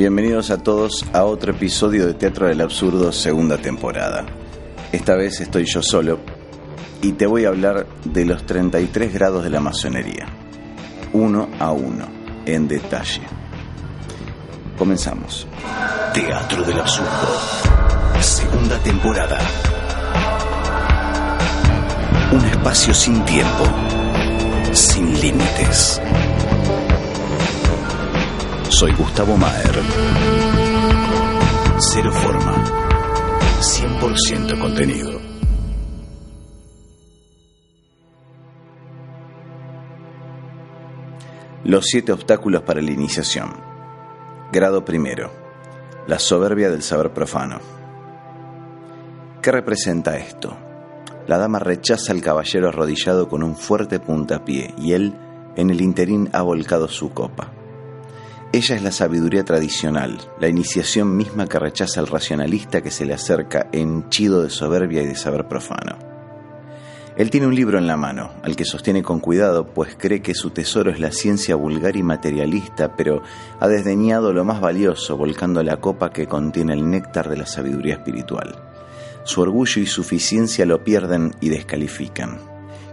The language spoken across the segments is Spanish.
Bienvenidos a todos a otro episodio de Teatro del Absurdo, segunda temporada. Esta vez estoy yo solo y te voy a hablar de los 33 grados de la masonería, uno a uno, en detalle. Comenzamos. Teatro del Absurdo, segunda temporada. Un espacio sin tiempo, sin límites. Soy Gustavo Maer. Cero forma, 100% contenido. Los siete obstáculos para la iniciación. Grado primero. La soberbia del saber profano. ¿Qué representa esto? La dama rechaza al caballero arrodillado con un fuerte puntapié y él, en el interín, ha volcado su copa. Ella es la sabiduría tradicional, la iniciación misma que rechaza al racionalista que se le acerca henchido de soberbia y de saber profano. Él tiene un libro en la mano, al que sostiene con cuidado, pues cree que su tesoro es la ciencia vulgar y materialista, pero ha desdeñado lo más valioso, volcando la copa que contiene el néctar de la sabiduría espiritual. Su orgullo y suficiencia lo pierden y descalifican.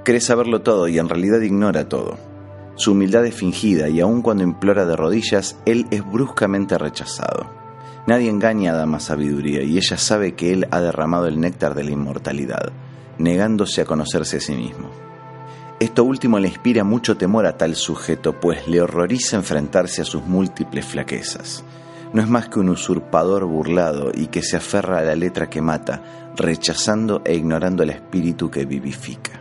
Cree saberlo todo y en realidad ignora todo. Su humildad es fingida y aun cuando implora de rodillas, él es bruscamente rechazado. Nadie engaña a Dama Sabiduría y ella sabe que él ha derramado el néctar de la inmortalidad, negándose a conocerse a sí mismo. Esto último le inspira mucho temor a tal sujeto, pues le horroriza enfrentarse a sus múltiples flaquezas. No es más que un usurpador burlado y que se aferra a la letra que mata, rechazando e ignorando el espíritu que vivifica.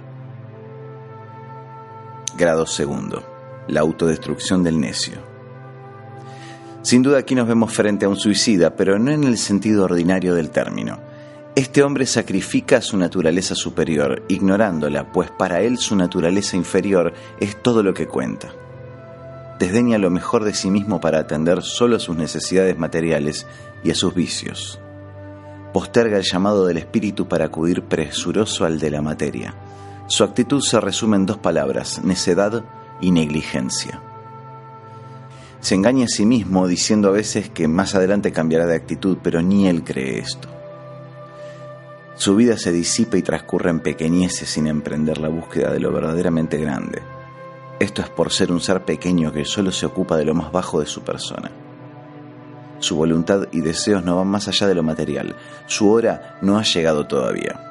Grado segundo. La autodestrucción del necio. Sin duda aquí nos vemos frente a un suicida, pero no en el sentido ordinario del término. Este hombre sacrifica su naturaleza superior, ignorándola, pues para él su naturaleza inferior es todo lo que cuenta. Desdeña lo mejor de sí mismo para atender solo a sus necesidades materiales y a sus vicios. Posterga el llamado del espíritu para acudir presuroso al de la materia su actitud se resume en dos palabras, necedad y negligencia. Se engaña a sí mismo diciendo a veces que más adelante cambiará de actitud, pero ni él cree esto. Su vida se disipa y transcurre en pequeñeces sin emprender la búsqueda de lo verdaderamente grande. Esto es por ser un ser pequeño que solo se ocupa de lo más bajo de su persona. Su voluntad y deseos no van más allá de lo material. Su hora no ha llegado todavía.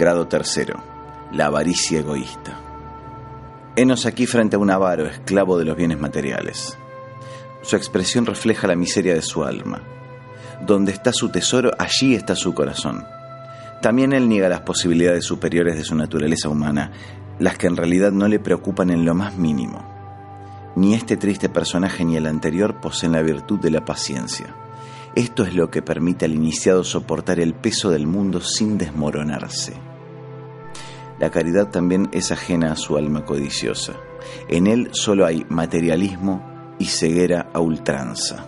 Grado tercero. La avaricia egoísta. Henos aquí frente a un avaro, esclavo de los bienes materiales. Su expresión refleja la miseria de su alma. Donde está su tesoro, allí está su corazón. También él niega las posibilidades superiores de su naturaleza humana, las que en realidad no le preocupan en lo más mínimo. Ni este triste personaje ni el anterior poseen la virtud de la paciencia. Esto es lo que permite al iniciado soportar el peso del mundo sin desmoronarse. La caridad también es ajena a su alma codiciosa. En él solo hay materialismo y ceguera a ultranza.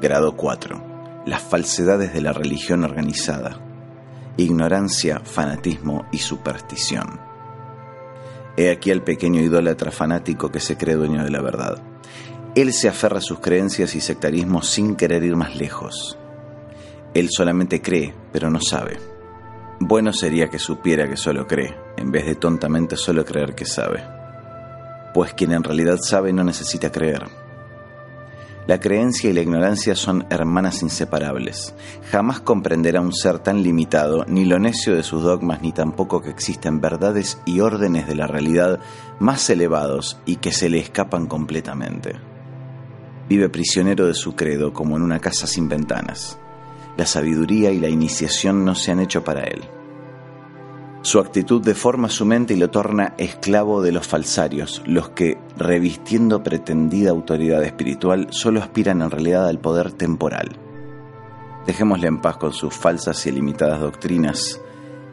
Grado 4. Las falsedades de la religión organizada. Ignorancia, fanatismo y superstición. He aquí al pequeño idólatra fanático que se cree dueño de la verdad. Él se aferra a sus creencias y sectarismos sin querer ir más lejos. Él solamente cree, pero no sabe. Bueno sería que supiera que solo cree, en vez de tontamente solo creer que sabe. Pues quien en realidad sabe no necesita creer. La creencia y la ignorancia son hermanas inseparables. Jamás comprenderá un ser tan limitado ni lo necio de sus dogmas ni tampoco que existen verdades y órdenes de la realidad más elevados y que se le escapan completamente. Vive prisionero de su credo como en una casa sin ventanas. La sabiduría y la iniciación no se han hecho para él. Su actitud deforma su mente y lo torna esclavo de los falsarios, los que, revistiendo pretendida autoridad espiritual, solo aspiran en realidad al poder temporal. Dejémosle en paz con sus falsas y limitadas doctrinas,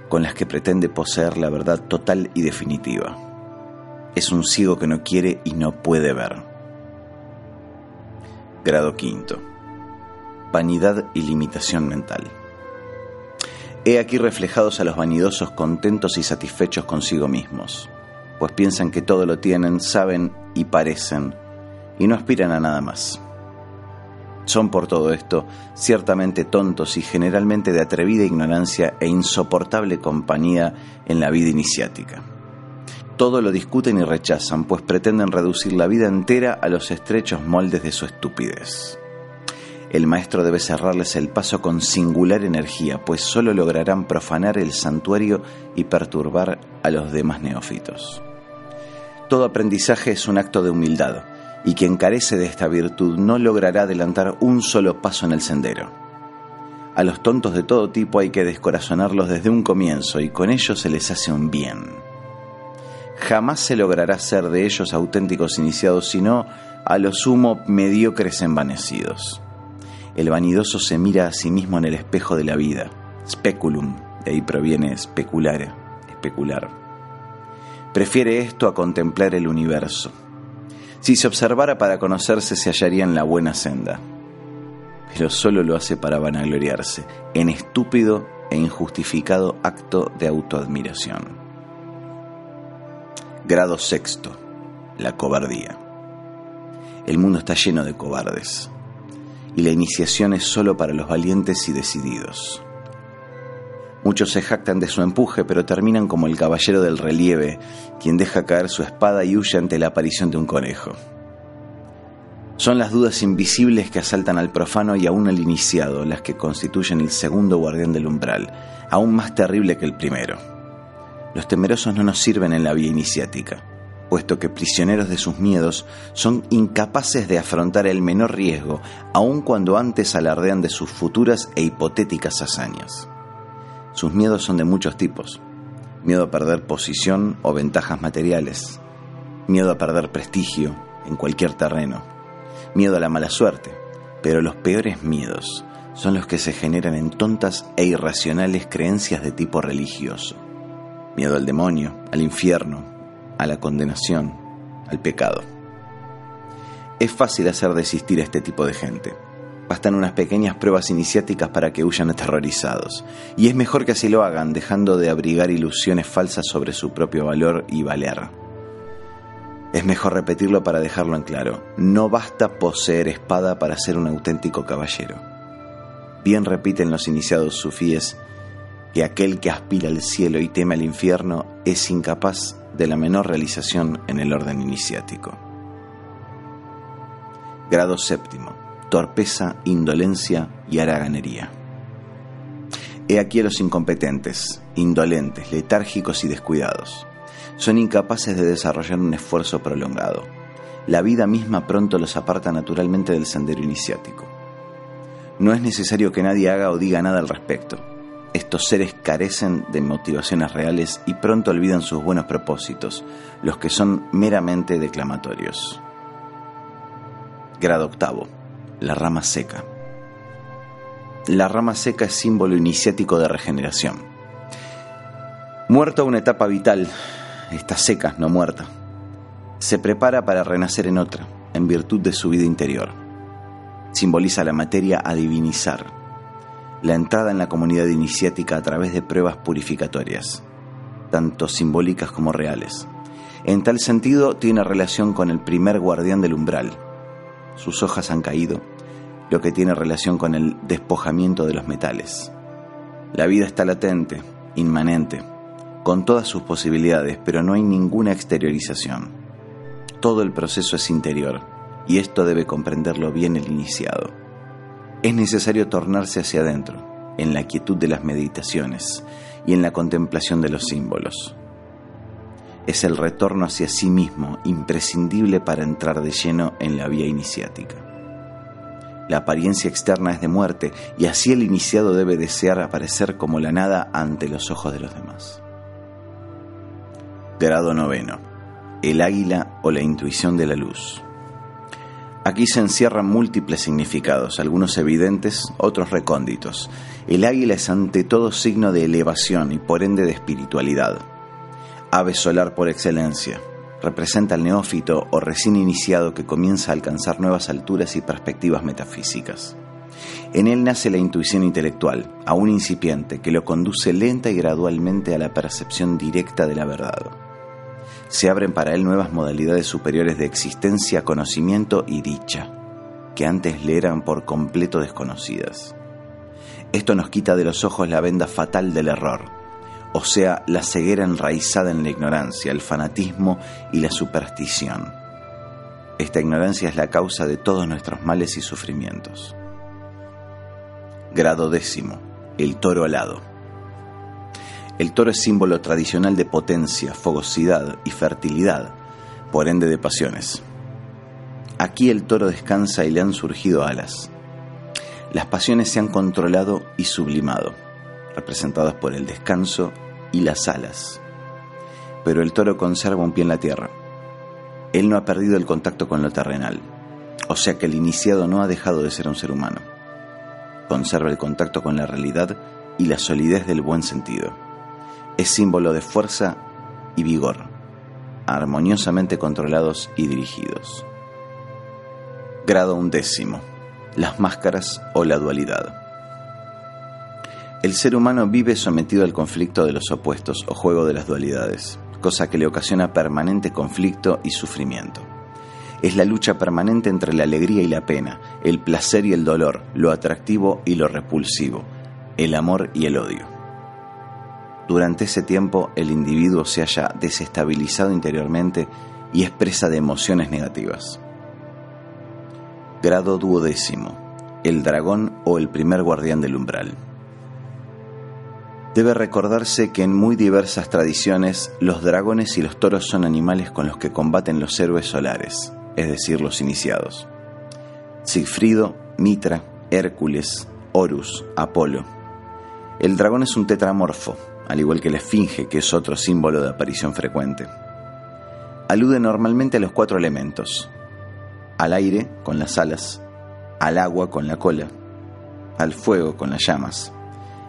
con las que pretende poseer la verdad total y definitiva. Es un ciego que no quiere y no puede ver. Grado quinto. Vanidad y limitación mental. He aquí reflejados a los vanidosos contentos y satisfechos consigo mismos, pues piensan que todo lo tienen, saben y parecen, y no aspiran a nada más. Son por todo esto ciertamente tontos y generalmente de atrevida ignorancia e insoportable compañía en la vida iniciática. Todo lo discuten y rechazan, pues pretenden reducir la vida entera a los estrechos moldes de su estupidez. El maestro debe cerrarles el paso con singular energía, pues solo lograrán profanar el santuario y perturbar a los demás neófitos. Todo aprendizaje es un acto de humildad, y quien carece de esta virtud no logrará adelantar un solo paso en el sendero. A los tontos de todo tipo hay que descorazonarlos desde un comienzo y con ellos se les hace un bien. Jamás se logrará ser de ellos auténticos iniciados, sino a lo sumo mediocres envanecidos. El vanidoso se mira a sí mismo en el espejo de la vida, speculum, de ahí proviene speculare, especular. Prefiere esto a contemplar el universo si se observara para conocerse se hallaría en la buena senda. Pero solo lo hace para vanagloriarse, en estúpido e injustificado acto de autoadmiración. Grado sexto. La cobardía. El mundo está lleno de cobardes, y la iniciación es solo para los valientes y decididos. Muchos se jactan de su empuje, pero terminan como el caballero del relieve, quien deja caer su espada y huye ante la aparición de un conejo. Son las dudas invisibles que asaltan al profano y aún al iniciado las que constituyen el segundo guardián del umbral, aún más terrible que el primero. Los temerosos no nos sirven en la vía iniciática, puesto que prisioneros de sus miedos son incapaces de afrontar el menor riesgo, aun cuando antes alardean de sus futuras e hipotéticas hazañas. Sus miedos son de muchos tipos. Miedo a perder posición o ventajas materiales. Miedo a perder prestigio en cualquier terreno. Miedo a la mala suerte. Pero los peores miedos son los que se generan en tontas e irracionales creencias de tipo religioso. Miedo al demonio, al infierno, a la condenación, al pecado. Es fácil hacer desistir a este tipo de gente Bastan unas pequeñas pruebas iniciáticas para que huyan aterrorizados. Y es mejor que así lo hagan, dejando de abrigar ilusiones falsas sobre su propio valor y valer. Es mejor repetirlo para dejarlo en claro. No basta poseer espada para ser un auténtico caballero. Bien repiten los iniciados sufíes que aquel que aspira al cielo y teme al infierno es incapaz de la menor realización en el orden iniciático. Grado séptimo torpeza, indolencia y haraganería. He aquí a los incompetentes, indolentes, letárgicos y descuidados. Son incapaces de desarrollar un esfuerzo prolongado. La vida misma pronto los aparta naturalmente del sendero iniciático. No es necesario que nadie haga o diga nada al respecto. Estos seres carecen de motivaciones reales y pronto olvidan sus buenos propósitos, los que son meramente declamatorios. Grado octavo la rama seca. La rama seca es símbolo iniciático de regeneración. Muerta una etapa vital, está seca, no muerta. Se prepara para renacer en otra, en virtud de su vida interior. Simboliza la materia a divinizar, la entrada en la comunidad iniciática a través de pruebas purificatorias, tanto simbólicas como reales. En tal sentido, tiene relación con el primer guardián del umbral. Sus hojas han caído, lo que tiene relación con el despojamiento de los metales. La vida está latente, inmanente, con todas sus posibilidades, pero no hay ninguna exteriorización. Todo el proceso es interior, y esto debe comprenderlo bien el iniciado. Es necesario tornarse hacia adentro, en la quietud de las meditaciones y en la contemplación de los símbolos. Es el retorno hacia sí mismo imprescindible para entrar de lleno en la vía iniciática. La apariencia externa es de muerte y así el iniciado debe desear aparecer como la nada ante los ojos de los demás. Grado noveno. El águila o la intuición de la luz. Aquí se encierran múltiples significados, algunos evidentes, otros recónditos. El águila es ante todo signo de elevación y por ende de espiritualidad. Ave solar por excelencia representa al neófito o recién iniciado que comienza a alcanzar nuevas alturas y perspectivas metafísicas. En él nace la intuición intelectual, aún incipiente, que lo conduce lenta y gradualmente a la percepción directa de la verdad. Se abren para él nuevas modalidades superiores de existencia, conocimiento y dicha, que antes le eran por completo desconocidas. Esto nos quita de los ojos la venda fatal del error, o sea, la ceguera enraizada en la ignorancia, el fanatismo y la superstición. Esta ignorancia es la causa de todos nuestros males y sufrimientos. Grado décimo, el toro alado. El toro es símbolo tradicional de potencia, fogosidad y fertilidad, por ende de pasiones. Aquí el toro descansa y le han surgido alas. Las pasiones se han controlado y sublimado, representadas por el descanso y las alas. Pero el toro conserva un pie en la tierra. Él no ha perdido el contacto con lo terrenal, o sea que el iniciado no ha dejado de ser un ser humano. Conserva el contacto con la realidad y la solidez del buen sentido es símbolo de fuerza y vigor, armoniosamente controlados y dirigidos. Grado undécimo. Las máscaras o la dualidad. El ser humano vive sometido al conflicto de los opuestos o juego de las dualidades, cosa que le ocasiona permanente conflicto y sufrimiento. Es la lucha permanente entre la alegría y la pena, el placer y el dolor, lo atractivo y lo repulsivo, el amor y el odio. Durante ese tiempo el individuo se haya desestabilizado interiormente y expresa de emociones negativas. Grado duodécimo. El dragón o el primer guardián del umbral. Debe recordarse que en muy diversas tradiciones los dragones y los toros son animales con los que combaten los héroes solares, es decir, los iniciados. Sigfrido, Mitra, Hércules, Horus, Apolo. El dragón es un tetramorfo, al igual que la esfinge, que es otro símbolo de aparición frecuente. Alude normalmente a los cuatro elementos, al aire con las alas, al agua con la cola, al fuego con las llamas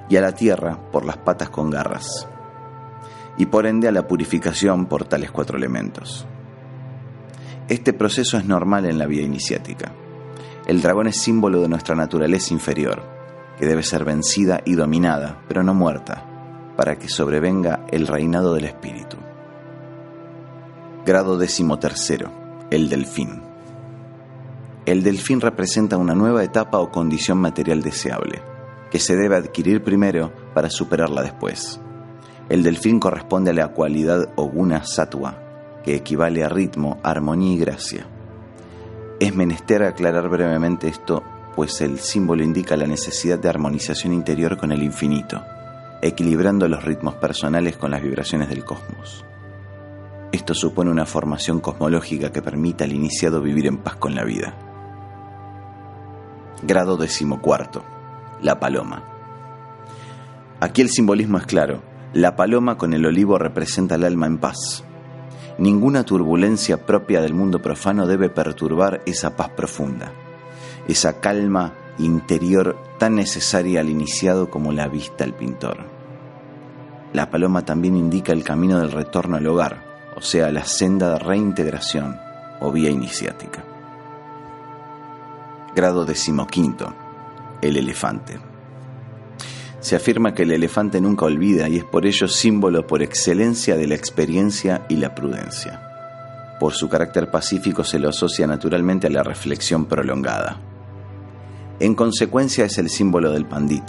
y a la tierra por las patas con garras, y por ende a la purificación por tales cuatro elementos. Este proceso es normal en la vida iniciática. El dragón es símbolo de nuestra naturaleza inferior, que debe ser vencida y dominada, pero no muerta, para que sobrevenga el reinado del espíritu. Grado decimotercero, el delfín. El delfín representa una nueva etapa o condición material deseable, que se debe adquirir primero para superarla después. El delfín corresponde a la cualidad o guna sattva, que equivale a ritmo, armonía y gracia. Es menester aclarar brevemente esto, pues el símbolo indica la necesidad de armonización interior con el infinito equilibrando los ritmos personales con las vibraciones del cosmos. Esto supone una formación cosmológica que permita al iniciado vivir en paz con la vida. Grado decimocuarto. La paloma. Aquí el simbolismo es claro. La paloma con el olivo representa el alma en paz. Ninguna turbulencia propia del mundo profano debe perturbar esa paz profunda, esa calma interior tan necesaria al iniciado como la vista al pintor. La paloma también indica el camino del retorno al hogar, o sea, la senda de reintegración o vía iniciática. Grado decimoquinto. El elefante. Se afirma que el elefante nunca olvida y es por ello símbolo por excelencia de la experiencia y la prudencia. Por su carácter pacífico se lo asocia naturalmente a la reflexión prolongada. En consecuencia es el símbolo del pandit.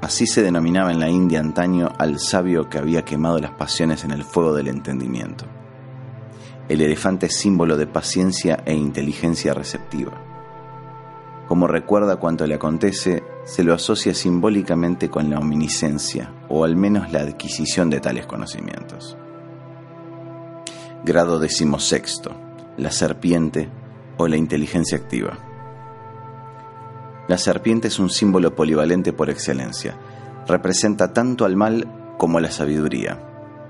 Así se denominaba en la India antaño al sabio que había quemado las pasiones en el fuego del entendimiento. El elefante es símbolo de paciencia e inteligencia receptiva. Como recuerda cuanto le acontece, se lo asocia simbólicamente con la omniscencia, o al menos la adquisición de tales conocimientos. Grado decimosexto, la serpiente o la inteligencia activa. La serpiente es un símbolo polivalente por excelencia. Representa tanto al mal como a la sabiduría,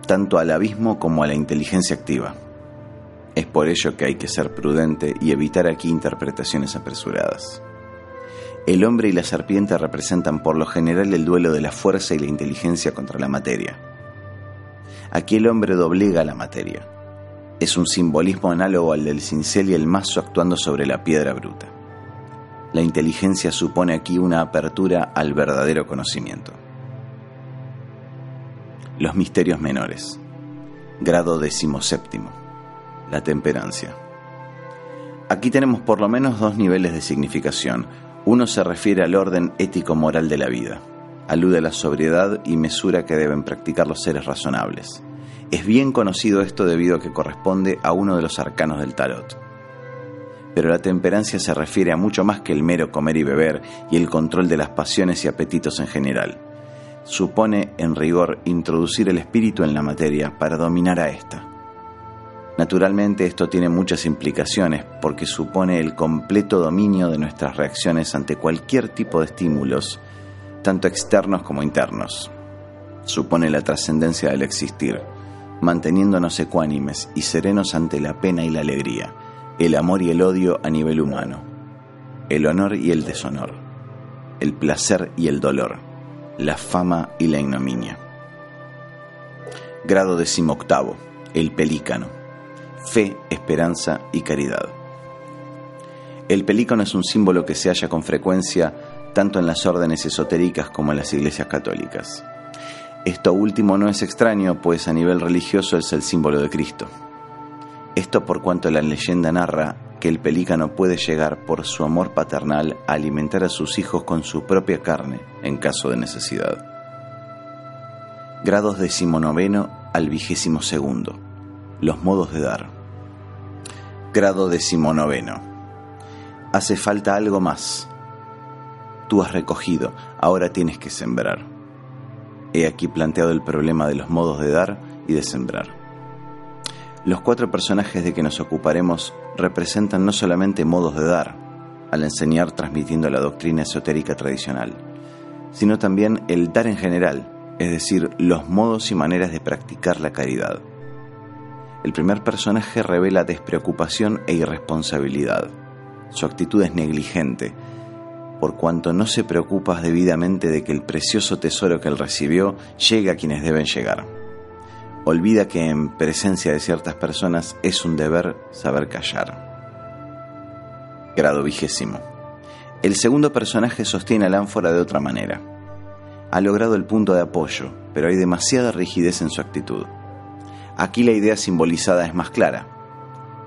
tanto al abismo como a la inteligencia activa. Es por ello que hay que ser prudente y evitar aquí interpretaciones apresuradas. El hombre y la serpiente representan por lo general el duelo de la fuerza y la inteligencia contra la materia. Aquí el hombre doblega la materia. Es un simbolismo análogo al del cincel y el mazo actuando sobre la piedra bruta. La inteligencia supone aquí una apertura al verdadero conocimiento. Los misterios menores. Grado decimoséptimo. La temperancia. Aquí tenemos por lo menos dos niveles de significación. Uno se refiere al orden ético-moral de la vida. Alude a la sobriedad y mesura que deben practicar los seres razonables. Es bien conocido esto debido a que corresponde a uno de los arcanos del tarot. Pero la temperancia se refiere a mucho más que el mero comer y beber y el control de las pasiones y apetitos en general. Supone, en rigor, introducir el espíritu en la materia para dominar a ésta. Naturalmente esto tiene muchas implicaciones porque supone el completo dominio de nuestras reacciones ante cualquier tipo de estímulos, tanto externos como internos. Supone la trascendencia del existir, manteniéndonos ecuánimes y serenos ante la pena y la alegría, el amor y el odio a nivel humano, el honor y el deshonor, el placer y el dolor, la fama y la ignominia. Grado decimoctavo, el pelícano fe, esperanza y caridad. El pelícano es un símbolo que se halla con frecuencia tanto en las órdenes esotéricas como en las iglesias católicas. Esto último no es extraño, pues a nivel religioso es el símbolo de Cristo. Esto por cuanto la leyenda narra que el pelícano puede llegar por su amor paternal a alimentar a sus hijos con su propia carne en caso de necesidad. Grados decimonoveno al vigésimo segundo. Los modos de dar. Grado decimonoveno. Hace falta algo más. Tú has recogido, ahora tienes que sembrar. He aquí planteado el problema de los modos de dar y de sembrar. Los cuatro personajes de que nos ocuparemos representan no solamente modos de dar, al enseñar transmitiendo la doctrina esotérica tradicional, sino también el dar en general, es decir, los modos y maneras de practicar la caridad el primer personaje revela despreocupación e irresponsabilidad. Su actitud es negligente, por cuanto no se preocupa debidamente de que el precioso tesoro que él recibió llegue a quienes deben llegar. Olvida que en presencia de ciertas personas es un deber saber callar. Grado vigésimo. El segundo personaje sostiene al ánfora de otra manera. Ha logrado el punto de apoyo, pero hay demasiada rigidez en su actitud. Aquí la idea simbolizada es más clara.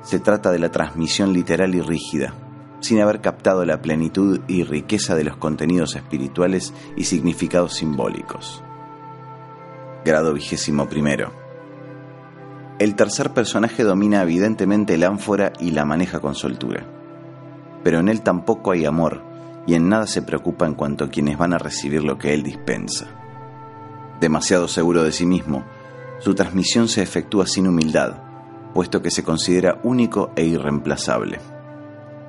Se trata de la transmisión literal y rígida, sin haber captado la plenitud y riqueza de los contenidos espirituales y significados simbólicos. Grado vigésimo primero. El tercer personaje domina evidentemente el ánfora y la maneja con soltura. Pero en él tampoco hay amor y en nada se preocupa en cuanto a quienes van a recibir lo que él dispensa. Demasiado seguro de sí mismo, su transmisión se efectúa sin humildad, puesto que se considera único e irreemplazable.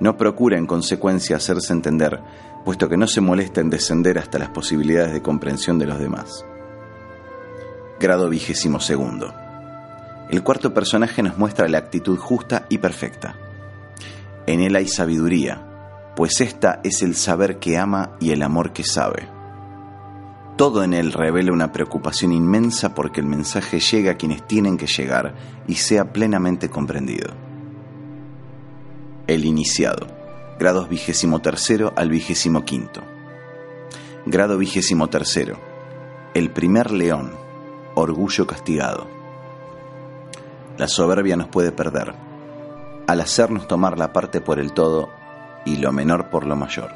No procura en consecuencia hacerse entender, puesto que no se molesta en descender hasta las posibilidades de comprensión de los demás. Grado vigésimo segundo. El cuarto personaje nos muestra la actitud justa y perfecta. En él hay sabiduría, pues esta es el saber que ama y el amor que sabe. Todo en él revela una preocupación inmensa porque el mensaje llegue a quienes tienen que llegar y sea plenamente comprendido. El iniciado, grados vigésimo tercero al vigésimo quinto. Grado vigésimo tercero, el primer león, orgullo castigado. La soberbia nos puede perder, al hacernos tomar la parte por el todo y lo menor por lo mayor.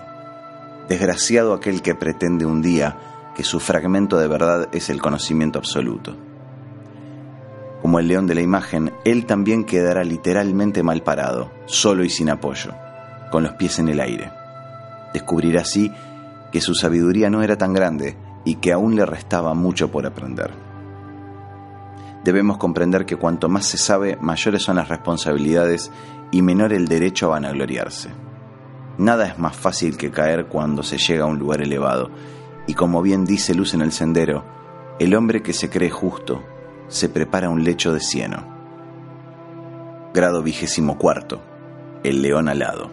Desgraciado aquel que pretende un día que su fragmento de verdad es el conocimiento absoluto. Como el león de la imagen, él también quedará literalmente mal parado, solo y sin apoyo, con los pies en el aire. Descubrirá así que su sabiduría no era tan grande y que aún le restaba mucho por aprender. Debemos comprender que cuanto más se sabe, mayores son las responsabilidades y menor el derecho a vanagloriarse. Nada es más fácil que caer cuando se llega a un lugar elevado, y como bien dice Luz en el Sendero, el hombre que se cree justo se prepara un lecho de cieno. Grado vigésimo cuarto. El león alado.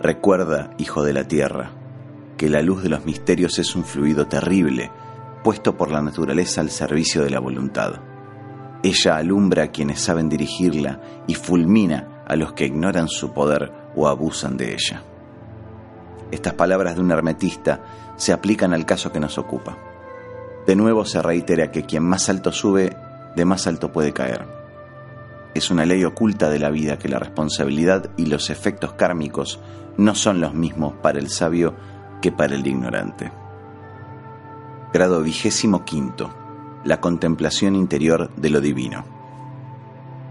Recuerda, hijo de la tierra, que la luz de los misterios es un fluido terrible, puesto por la naturaleza al servicio de la voluntad. Ella alumbra a quienes saben dirigirla y fulmina a los que ignoran su poder o abusan de ella. Estas palabras de un hermetista se aplican al caso que nos ocupa. De nuevo se reitera que quien más alto sube de más alto puede caer. Es una ley oculta de la vida que la responsabilidad y los efectos kármicos no son los mismos para el sabio que para el ignorante. Grado vigésimo quinto. La contemplación interior de lo divino.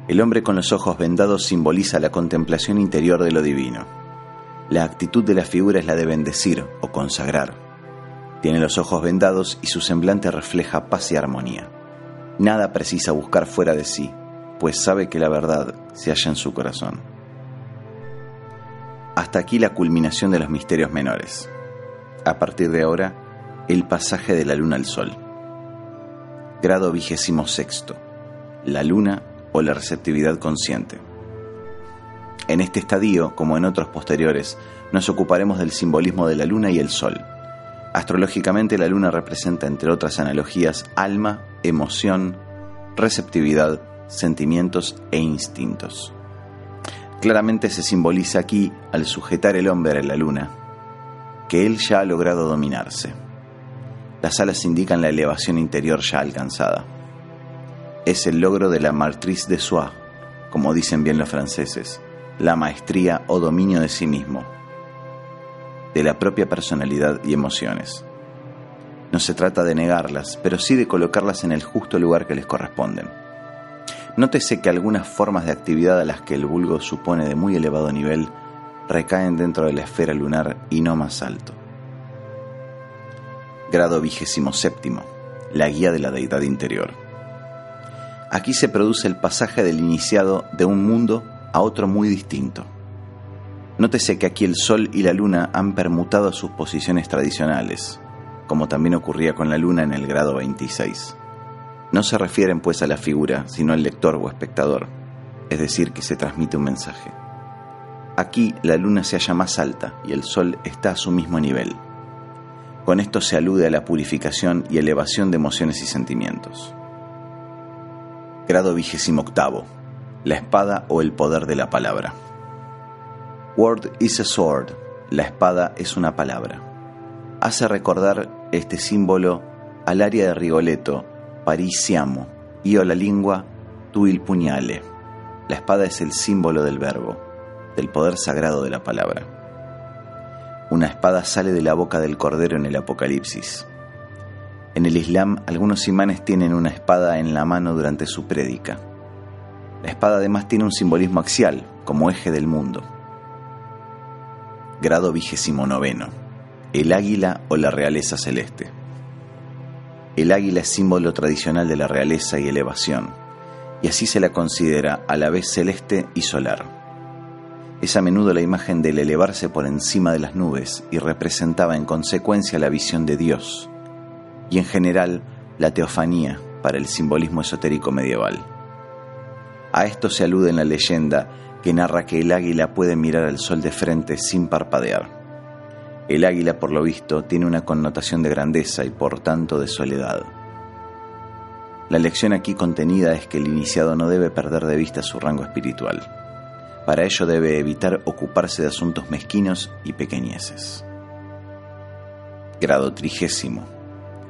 El hombre con los ojos vendados simboliza la contemplación interior de lo divino. La actitud de la figura es la de bendecir o consagrar. Tiene los ojos vendados y su semblante refleja paz y armonía. Nada precisa buscar fuera de sí, pues sabe que la verdad se halla en su corazón. Hasta aquí la culminación de los misterios menores. A partir de ahora, el pasaje de la luna al sol. Grado vigésimo sexto. La luna o la receptividad consciente. En este estadio, como en otros posteriores, nos ocuparemos del simbolismo de la luna y el sol. Astrológicamente la luna representa, entre otras analogías, alma, emoción, receptividad, sentimientos e instintos. Claramente se simboliza aquí, al sujetar el hombre a la luna, que él ya ha logrado dominarse. Las alas indican la elevación interior ya alcanzada. Es el logro de la martriz de soi, como dicen bien los franceses, la maestría o dominio de sí mismo, de la propia personalidad y emociones. No se trata de negarlas, pero sí de colocarlas en el justo lugar que les corresponden. Nótese que algunas formas de actividad a las que el vulgo supone de muy elevado nivel recaen dentro de la esfera lunar y no más alto. Grado vigésimo séptimo. La guía de la deidad interior. Aquí se produce el pasaje del iniciado de un mundo a otro muy distinto. Nótese que aquí el Sol y la Luna han permutado sus posiciones tradicionales, como también ocurría con la Luna en el grado 26. No se refieren pues a la figura, sino al lector o espectador, es decir, que se transmite un mensaje. Aquí la luna se halla más alta y el sol está a su mismo nivel. Con esto se alude a la purificación y elevación de emociones y sentimientos. Grado vigésimo octavo. La espada o el poder de la palabra. Word is a sword. La espada es una palabra. Hace recordar este símbolo al área de Rigoletto, Parisiamo, o la lingua, tu il pugnale. La espada es el símbolo del verbo, del poder sagrado de la palabra. Una espada sale de la boca del cordero en el Apocalipsis. En el Islam, algunos imanes tienen una espada en la mano durante su prédica. La espada además tiene un simbolismo axial, como eje del mundo. Grado vigésimo noveno. El águila o la realeza celeste. El águila es símbolo tradicional de la realeza y elevación, y así se la considera a la vez celeste y solar. Es a menudo la imagen del elevarse por encima de las nubes y representaba en consecuencia la visión de Dios, y en general la teofanía para el simbolismo esotérico medieval. A esto se alude en la leyenda que narra que el águila puede mirar al sol de frente sin parpadear. El águila, por lo visto, tiene una connotación de grandeza y por tanto de soledad. La lección aquí contenida es que el iniciado no debe perder de vista su rango espiritual. Para ello debe evitar ocuparse de asuntos mezquinos y pequeñeces. Grado trigésimo.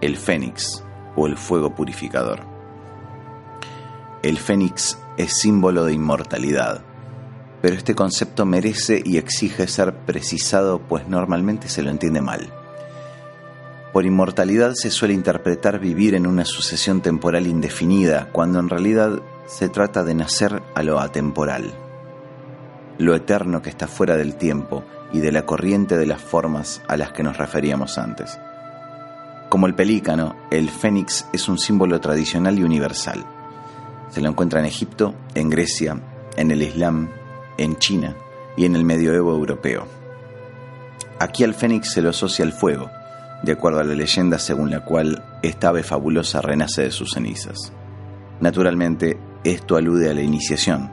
El fénix o el fuego purificador. El fénix es símbolo de inmortalidad, pero este concepto merece y exige ser precisado pues normalmente se lo entiende mal. Por inmortalidad se suele interpretar vivir en una sucesión temporal indefinida, cuando en realidad se trata de nacer a lo atemporal, lo eterno que está fuera del tiempo y de la corriente de las formas a las que nos referíamos antes. Como el pelícano, el fénix es un símbolo tradicional y universal. Se lo encuentra en Egipto, en Grecia, en el Islam, en China y en el medioevo europeo. Aquí al fénix se lo asocia al fuego, de acuerdo a la leyenda según la cual esta ave fabulosa renace de sus cenizas. Naturalmente, esto alude a la iniciación,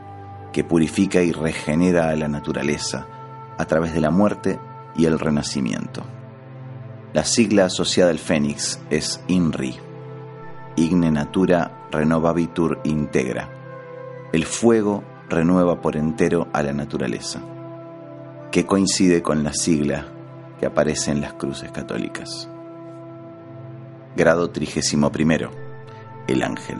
que purifica y regenera a la naturaleza a través de la muerte y el renacimiento. La sigla asociada al fénix es INRI, Igne Natura Renovabitur Integra, el fuego renueva por entero a la naturaleza, que coincide con la sigla que aparece en las cruces católicas. Grado 31. El ángel.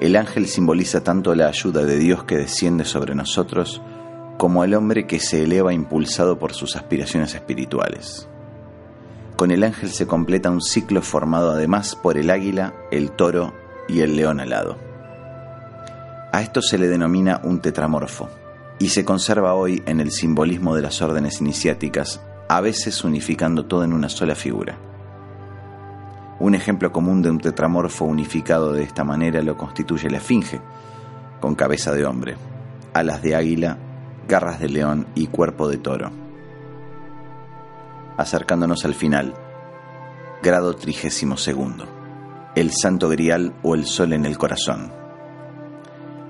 El ángel simboliza tanto la ayuda de Dios que desciende sobre nosotros como el hombre que se eleva impulsado por sus aspiraciones espirituales. Con el ángel se completa un ciclo formado además por el águila, el toro y el león alado. A esto se le denomina un tetramorfo y se conserva hoy en el simbolismo de las órdenes iniciáticas, a veces unificando todo en una sola figura. Un ejemplo común de un tetramorfo unificado de esta manera lo constituye la esfinge, con cabeza de hombre, alas de águila garras de león y cuerpo de toro. Acercándonos al final, grado trigésimo segundo, el santo grial o el sol en el corazón.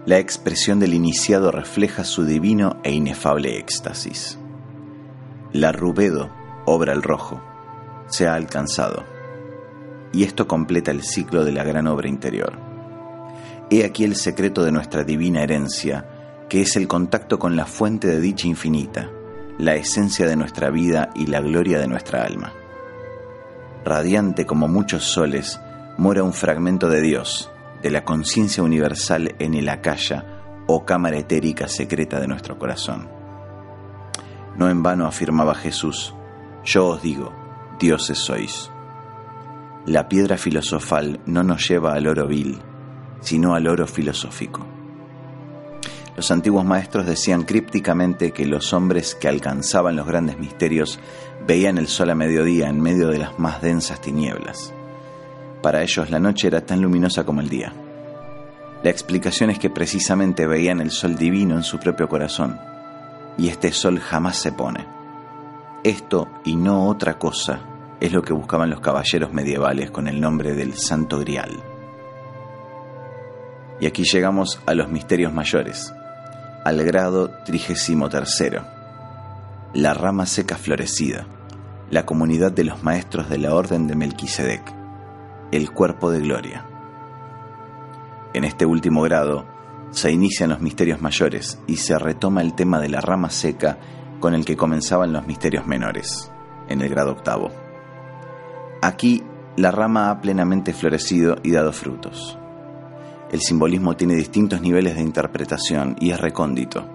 La expresión del iniciado refleja su divino e inefable éxtasis. La rubedo, obra el rojo, se ha alcanzado, y esto completa el ciclo de la gran obra interior. He aquí el secreto de nuestra divina herencia, que es el contacto con la fuente de dicha infinita, la esencia de nuestra vida y la gloria de nuestra alma. Radiante como muchos soles, mora un fragmento de Dios, de la conciencia universal en el acaya o cámara etérica secreta de nuestro corazón. No en vano afirmaba Jesús, yo os digo, dioses sois. La piedra filosofal no nos lleva al oro vil, sino al oro filosófico. Los antiguos maestros decían crípticamente que los hombres que alcanzaban los grandes misterios veían el sol a mediodía en medio de las más densas tinieblas. Para ellos la noche era tan luminosa como el día. La explicación es que precisamente veían el sol divino en su propio corazón, y este sol jamás se pone. Esto y no otra cosa es lo que buscaban los caballeros medievales con el nombre del Santo Grial. Y aquí llegamos a los misterios mayores, al grado trigésimo tercero. La rama seca florecida, la comunidad de los maestros de la orden de Melquisedec, el cuerpo de gloria. En este último grado se inician los misterios mayores y se retoma el tema de la rama seca con el que comenzaban los misterios menores, en el grado octavo. Aquí la rama ha plenamente florecido y dado frutos. El simbolismo tiene distintos niveles de interpretación y es recóndito,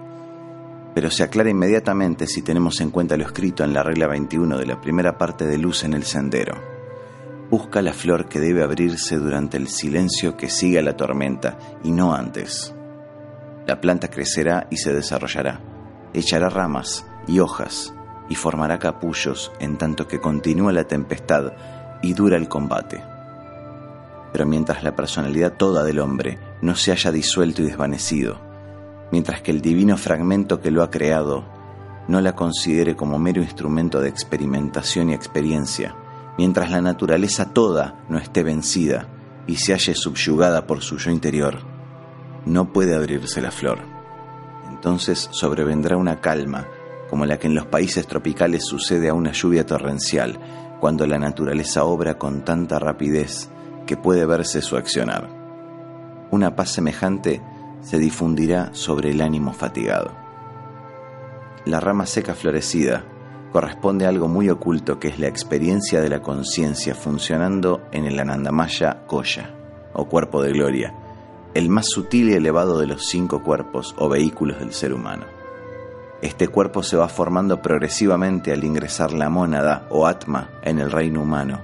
pero se aclara inmediatamente si tenemos en cuenta lo escrito en la regla 21 de la primera parte de Luz en el Sendero. Busca la flor que debe abrirse durante el silencio que sigue a la tormenta y no antes. La planta crecerá y se desarrollará, echará ramas y hojas y formará capullos en tanto que continúa la tempestad y dura el combate pero mientras la personalidad toda del hombre no se haya disuelto y desvanecido, mientras que el divino fragmento que lo ha creado no la considere como mero instrumento de experimentación y experiencia, mientras la naturaleza toda no esté vencida y se halle subyugada por su yo interior, no puede abrirse la flor. Entonces sobrevendrá una calma, como la que en los países tropicales sucede a una lluvia torrencial, cuando la naturaleza obra con tanta rapidez que puede verse su accionar. Una paz semejante se difundirá sobre el ánimo fatigado. La rama seca florecida corresponde a algo muy oculto que es la experiencia de la conciencia funcionando en el Anandamaya Koya, o cuerpo de gloria, el más sutil y elevado de los cinco cuerpos o vehículos del ser humano. Este cuerpo se va formando progresivamente al ingresar la mónada o atma en el reino humano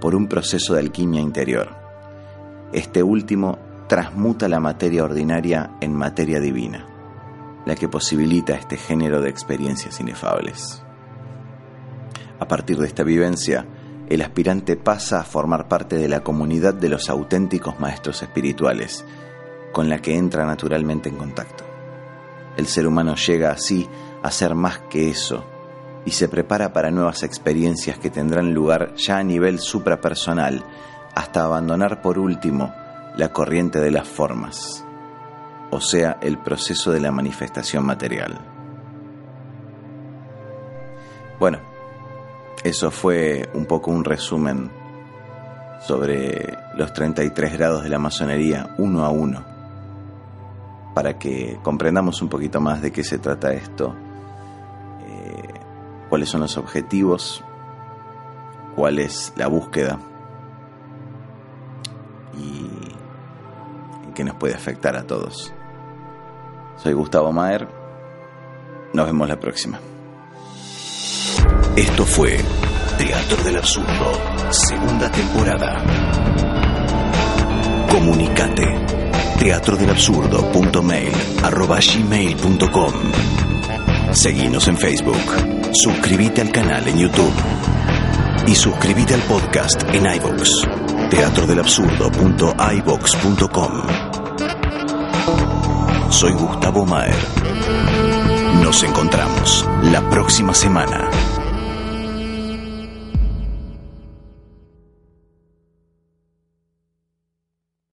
por un proceso de alquimia interior. Este último transmuta la materia ordinaria en materia divina, la que posibilita este género de experiencias inefables. A partir de esta vivencia, el aspirante pasa a formar parte de la comunidad de los auténticos maestros espirituales, con la que entra naturalmente en contacto. El ser humano llega así a ser más que eso, y se prepara para nuevas experiencias que tendrán lugar ya a nivel suprapersonal, hasta abandonar por último la corriente de las formas, o sea, el proceso de la manifestación material. Bueno, eso fue un poco un resumen sobre los 33 grados de la masonería uno a uno, para que comprendamos un poquito más de qué se trata esto cuáles son los objetivos, cuál es la búsqueda y, que nos puede afectar a todos. Soy Gustavo Maer. Nos vemos la próxima. Esto fue Teatro del Absurdo, segunda temporada. Comunicate teatrodelabsurdo.mail.com Seguinos en Facebook. Suscríbete al canal en YouTube. Y suscríbete al podcast en iVoox. teatrodelabsurdo.ivox.com Soy Gustavo Maer. Nos encontramos la próxima semana.